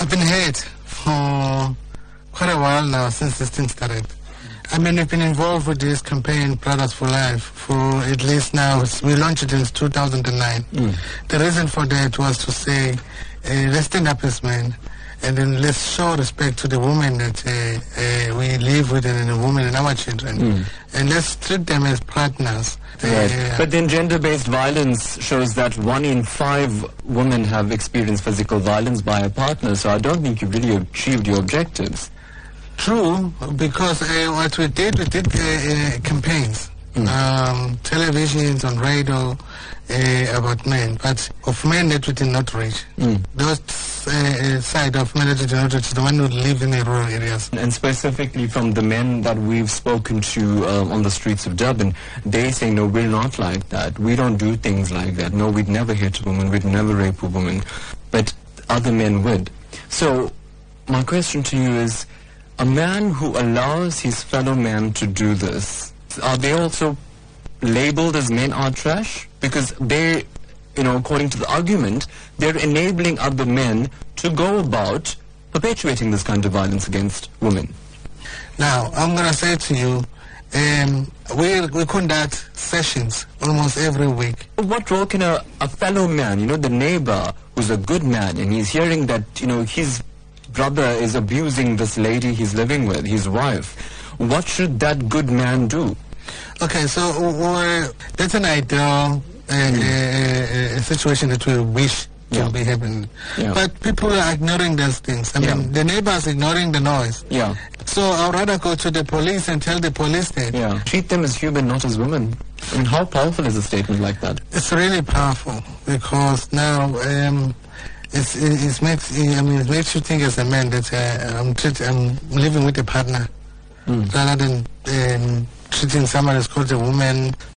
I've been hurt for quite a while now since this thing started. I mean, we've been involved with this campaign, Brothers for Life, for at least now, we launched it in 2009. The reason for that was to say, uh, let's stand up as men, and then let's show respect to the women that uh, uh, we live with and the women and our children. And let's treat them as partners. Right. Uh, But then gender-based violence shows that one in five women have experienced physical violence by a partner. So I don't think you've really achieved your objectives. True, because uh, what we did, we did uh, um, televisions, on radio, uh, about men, but of men that we did not reach. Those uh, side of men that we did not reach, the one who live in the rural areas. And specifically from the men that we've spoken to uh, on the streets of Durban, they say, no, we're not like that. We don't do things like that. No, we'd never hit a woman. We'd never rape a woman. But other men would. So my question to you is, a man who allows his fellow man to do this, are they also labeled as men are trash? Because they, you know, according to the argument, they're enabling other men to go about perpetuating this kind of violence against women. Now, I'm going to say to you, um, we, we conduct sessions almost every week. What role can a, a fellow man, you know, the neighbor who's a good man and he's hearing that, you know, his brother is abusing this lady he's living with, his wife, what should that good man do? Okay, so uh, that's an ideal uh, uh, uh, situation that we wish Yeah. to be happening. Yeah. But people are ignoring those things. I Yeah. mean, the neighbors ignoring the noise. Yeah, So I'd rather go to the police and tell the police that. yeah. Treat them as human, not as women. I mean, how powerful is a statement like that? It's really powerful because now um, it's, it, it makes I mean it makes you think as a man that uh, I'm treat, I'm living with a partner rather than um, treating someone as called a woman